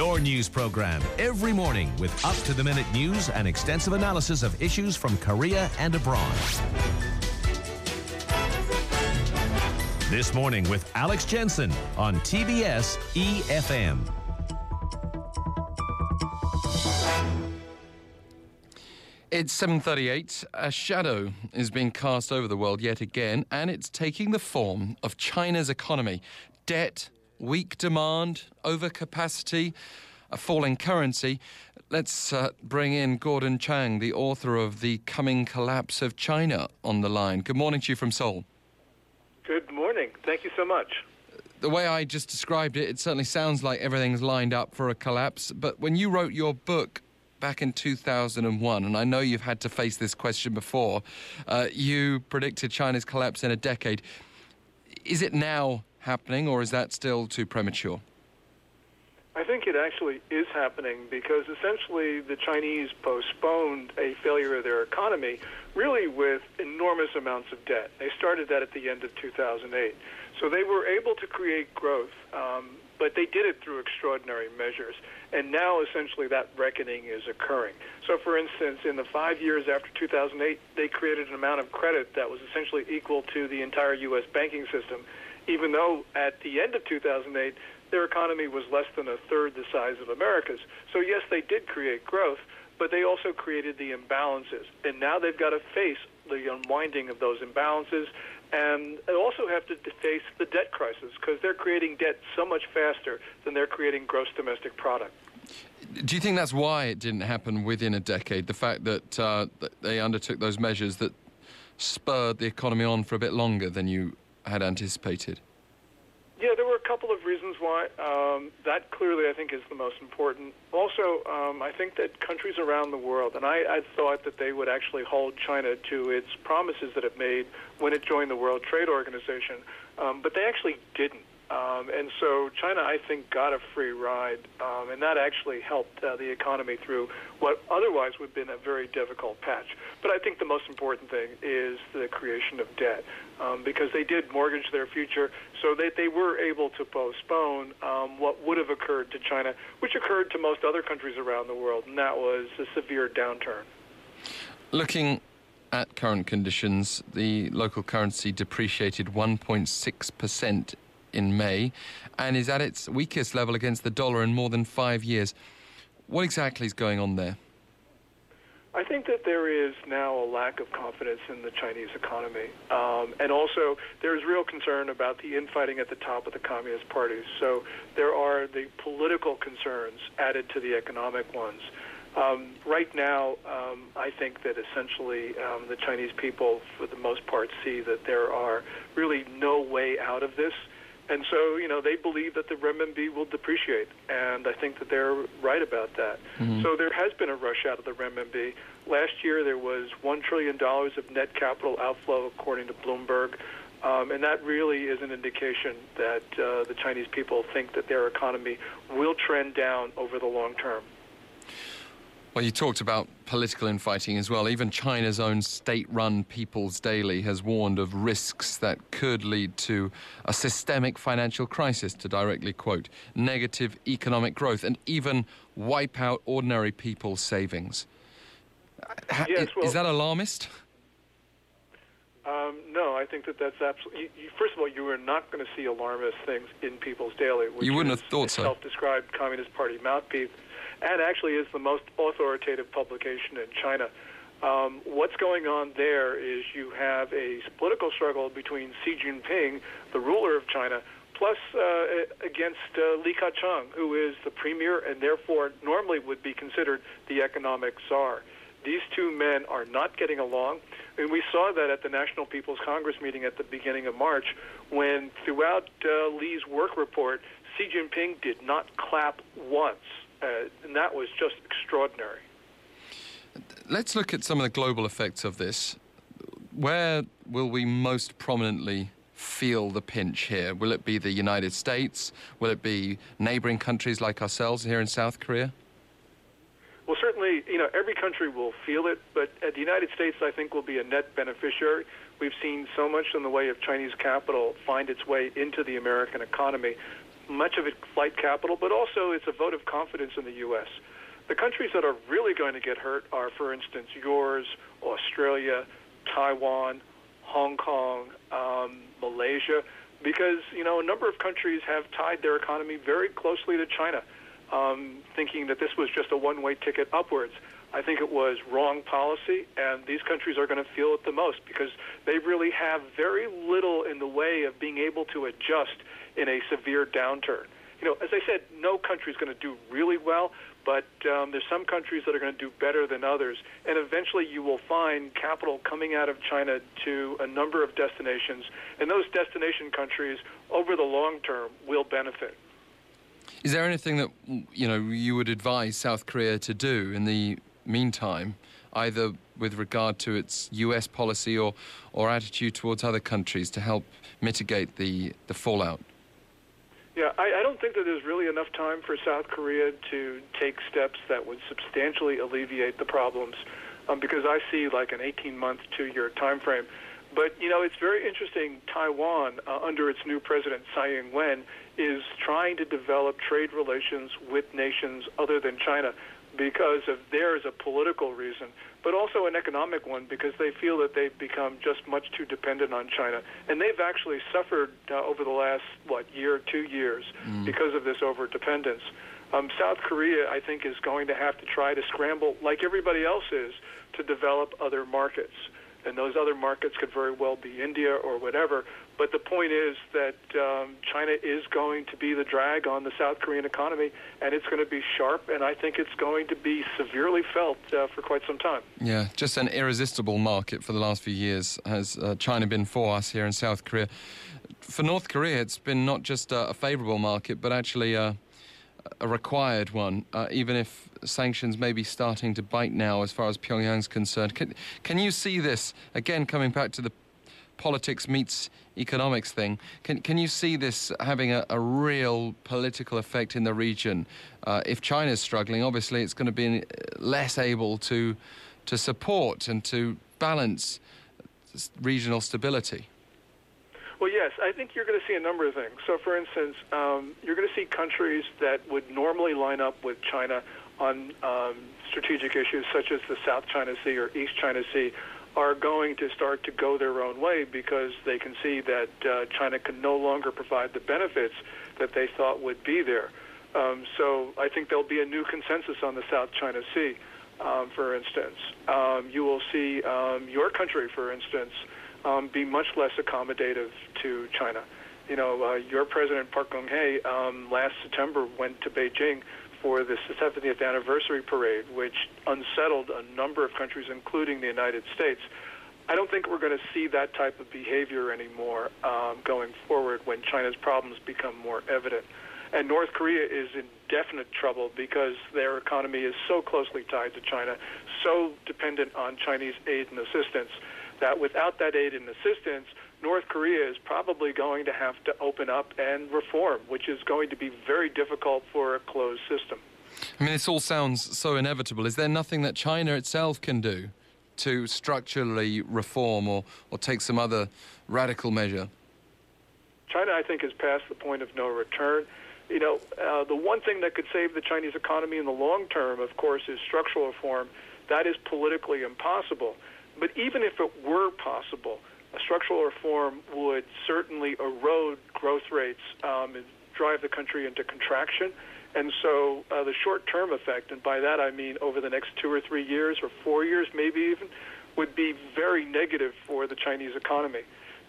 Your news program every morning with up to the minute news and extensive analysis of issues from Korea and abroad. This morning with Alex Jensen on TBS EFM. It's 7:38. A shadow is being cast over the world yet again, and it's taking the form of China's economy. Debt, weak demand, overcapacity, a falling currency. Let's uh, bring in Gordon Chang, the author of The Coming Collapse of China, on the line. Good morning to you from Seoul. Good morning. Thank you so much. The way I just described it, it certainly sounds like everything's lined up for a collapse. But when you wrote your book, back in 2001, and I know you've had to face this question before, uh, you predicted China's collapse in a decade. Is it now happening, or is that still too premature? I think it actually is happening because essentially the Chinese postponed a failure of their economy really with enormous amounts of debt. They started that at the end of 2008. So they were able to create growth, um, but they did it through extraordinary measures. And now essentially that reckoning is occurring. So, for instance, in the five years after 2008, they created an amount of credit that was essentially equal to the entire U.S. banking system, even though at the end of 2008, their economy was less than a third the size of America's. So, yes, they did create growth, but they also created the imbalances. And now they've got to face the unwinding of those imbalances and also have to face the debt crisis because they're creating debt so much faster than they're creating gross domestic product. Do you think that's why it didn't happen within a decade? The fact that, uh, that they undertook those measures that spurred the economy on for a bit longer than you had anticipated? Yeah, there were a couple of reasons why. Um, that clearly, I think, is the most important. Also, um, I think that countries around the world, and I, I thought that they would actually hold China to its promises that it made when it joined the World Trade Organization, um, but they actually didn't. Um, and so China, I think, got a free ride, um, and that actually helped uh, the economy through what otherwise would have been a very difficult patch. But I think the most important thing is the creation of debt, um, because they did mortgage their future, so that they were able to postpone um, what would have occurred to China, which occurred to most other countries around the world, and that was a severe downturn. Looking at current conditions, the local currency depreciated 1.6 percent in May and is at its weakest level against the dollar in more than five years. What exactly is going on there? I think that there is now a lack of confidence in the Chinese economy. Um, and also, there's real concern about the infighting at the top of the Communist Party. So there are the political concerns added to the economic ones. Um, right now, um, I think that essentially um, the Chinese people, for the most part, see that there are really no way out of this. And so, you know, they believe that the renminbi will depreciate, and I think that they're right about that. Mm-hmm. So there has been a rush out of the renminbi. Last year, there was one trillion dollars of net capital outflow, according to Bloomberg, um, and that really is an indication that uh, the Chinese people think that their economy will trend down over the long term. Well, you talked about political infighting as well. Even China's own state run People's Daily has warned of risks that could lead to a systemic financial crisis, to directly quote, negative economic growth, and even wipe out ordinary people's savings. Yes, well, is that alarmist? Um, no, I think that that's absolutely. First of all, you are not going to see alarmist things in People's Daily. Which you wouldn't is have thought so. Self-described Communist Party mouthpiece and actually is the most authoritative publication in China. Um, what's going on there is you have a political struggle between Xi Jinping, the ruler of China, plus uh, against uh, Li Keqiang, who is the premier and therefore normally would be considered the economic czar. These two men are not getting along. And we saw that at the National People's Congress meeting at the beginning of March, when throughout uh, Li's work report, Xi Jinping did not clap once uh, and that was just extraordinary. Let's look at some of the global effects of this. Where will we most prominently feel the pinch here? Will it be the United States? Will it be neighboring countries like ourselves here in South Korea? Well, certainly, you know, every country will feel it, but the United States, I think, will be a net beneficiary. We've seen so much in the way of Chinese capital find its way into the American economy much of it flight capital, but also it's a vote of confidence in the U.S. The countries that are really going to get hurt are, for instance, yours, Australia, Taiwan, Hong Kong, um, Malaysia, because you know a number of countries have tied their economy very closely to China, um, thinking that this was just a one-way ticket upwards. I think it was wrong policy, and these countries are going to feel it the most because they really have very little in the way of being able to adjust in a severe downturn. You know, as I said, no country is going to do really well, but um, there's some countries that are going to do better than others, and eventually you will find capital coming out of China to a number of destinations, and those destination countries, over the long term, will benefit. Is there anything that you know you would advise South Korea to do in the meantime, either with regard to its U.S. policy or, or attitude towards other countries to help mitigate the, the fallout? Yeah, I, I don't think that there's really enough time for South Korea to take steps that would substantially alleviate the problems, um, because I see like an 18-month, two-year time frame. But you know, it's very interesting. Taiwan, uh, under its new president Tsai Ing-wen, is trying to develop trade relations with nations other than China because of there is a political reason, but also an economic one because they feel that they've become just much too dependent on China, and they've actually suffered uh, over the last what year, two years mm. because of this over dependence. Um, South Korea, I think, is going to have to try to scramble, like everybody else is, to develop other markets and those other markets could very well be India or whatever. But the point is that um, China is going to be the drag on the South Korean economy, and it's going to be sharp, and I think it's going to be severely felt uh, for quite some time. Yeah, just an irresistible market for the last few years has uh, China been for us here in South Korea. For North Korea, it's been not just a, a favourable market, but actually a, a required one, uh, even if sanctions may be starting to bite now as far as Pyongyang's concerned. Can, can you see this, again, coming back to the politics meets economics thing, can, can you see this having a, a real political effect in the region? Uh, if China's struggling, obviously it's going to be less able to, to support and to balance regional stability. Well, yes, I think you're going to see a number of things. So, for instance, um, you're going to see countries that would normally line up with China on um, strategic issues such as the South China Sea or East China Sea are going to start to go their own way because they can see that uh, China can no longer provide the benefits that they thought would be there. Um, so I think there'll be a new consensus on the South China Sea, um, for instance. Um, you will see um, your country, for instance, um, be much less accommodative to China. You know, uh, your president Park Geun-hye um, last September went to Beijing for the 70th anniversary parade, which unsettled a number of countries, including the United States. I don't think we're going to see that type of behavior anymore um, going forward when China's problems become more evident. And North Korea is in definite trouble because their economy is so closely tied to China, so dependent on Chinese aid and assistance, that without that aid and assistance, North Korea is probably going to have to open up and reform, which is going to be very difficult for a closed system. I mean, this all sounds so inevitable. Is there nothing that China itself can do to structurally reform or, or take some other radical measure? China, I think, has passed the point of no return. You know, uh, the one thing that could save the Chinese economy in the long term, of course, is structural reform. That is politically impossible. But even if it were possible, structural reform would certainly erode growth rates um, and drive the country into contraction. And so uh, the short term effect, and by that I mean over the next two or three years or four years, maybe even, would be very negative for the Chinese economy.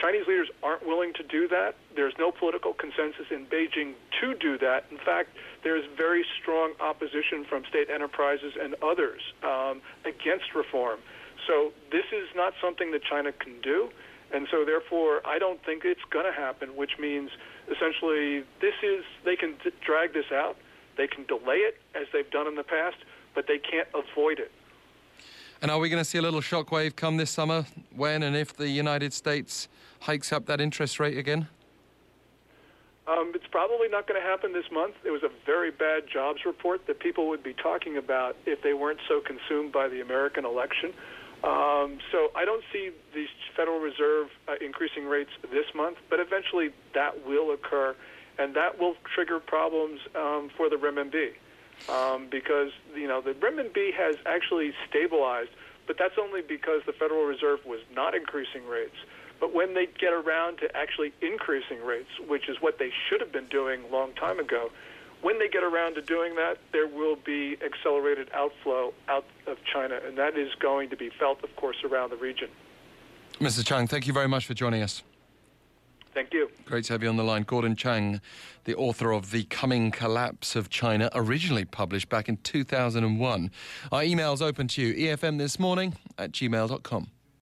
Chinese leaders aren't willing to do that. There's no political consensus in Beijing to do that. In fact, there's very strong opposition from state enterprises and others um, against reform. So this is not something that China can do. And so, therefore, I don't think it's going to happen, which means essentially this is, they can d- drag this out, they can delay it as they've done in the past, but they can't avoid it. And are we going to see a little shockwave come this summer when and if the United States hikes up that interest rate again? Um, it's probably not going to happen this month. It was a very bad jobs report that people would be talking about if they weren't so consumed by the American election. Um, so I don't see the Federal Reserve uh, increasing rates this month, but eventually that will occur. and that will trigger problems um, for the renminbi um, because you know the renminbi has actually stabilized, but that's only because the Federal Reserve was not increasing rates. But when they get around to actually increasing rates, which is what they should have been doing long time ago, when they get around to doing that, there will be accelerated outflow out of China, and that is going to be felt, of course, around the region. Mr. Chang, thank you very much for joining us. Thank you. Great to have you on the line. Gordon Chang, the author of The Coming Collapse of China, originally published back in 2001. Our email's open to you, efm this morning at gmail.com.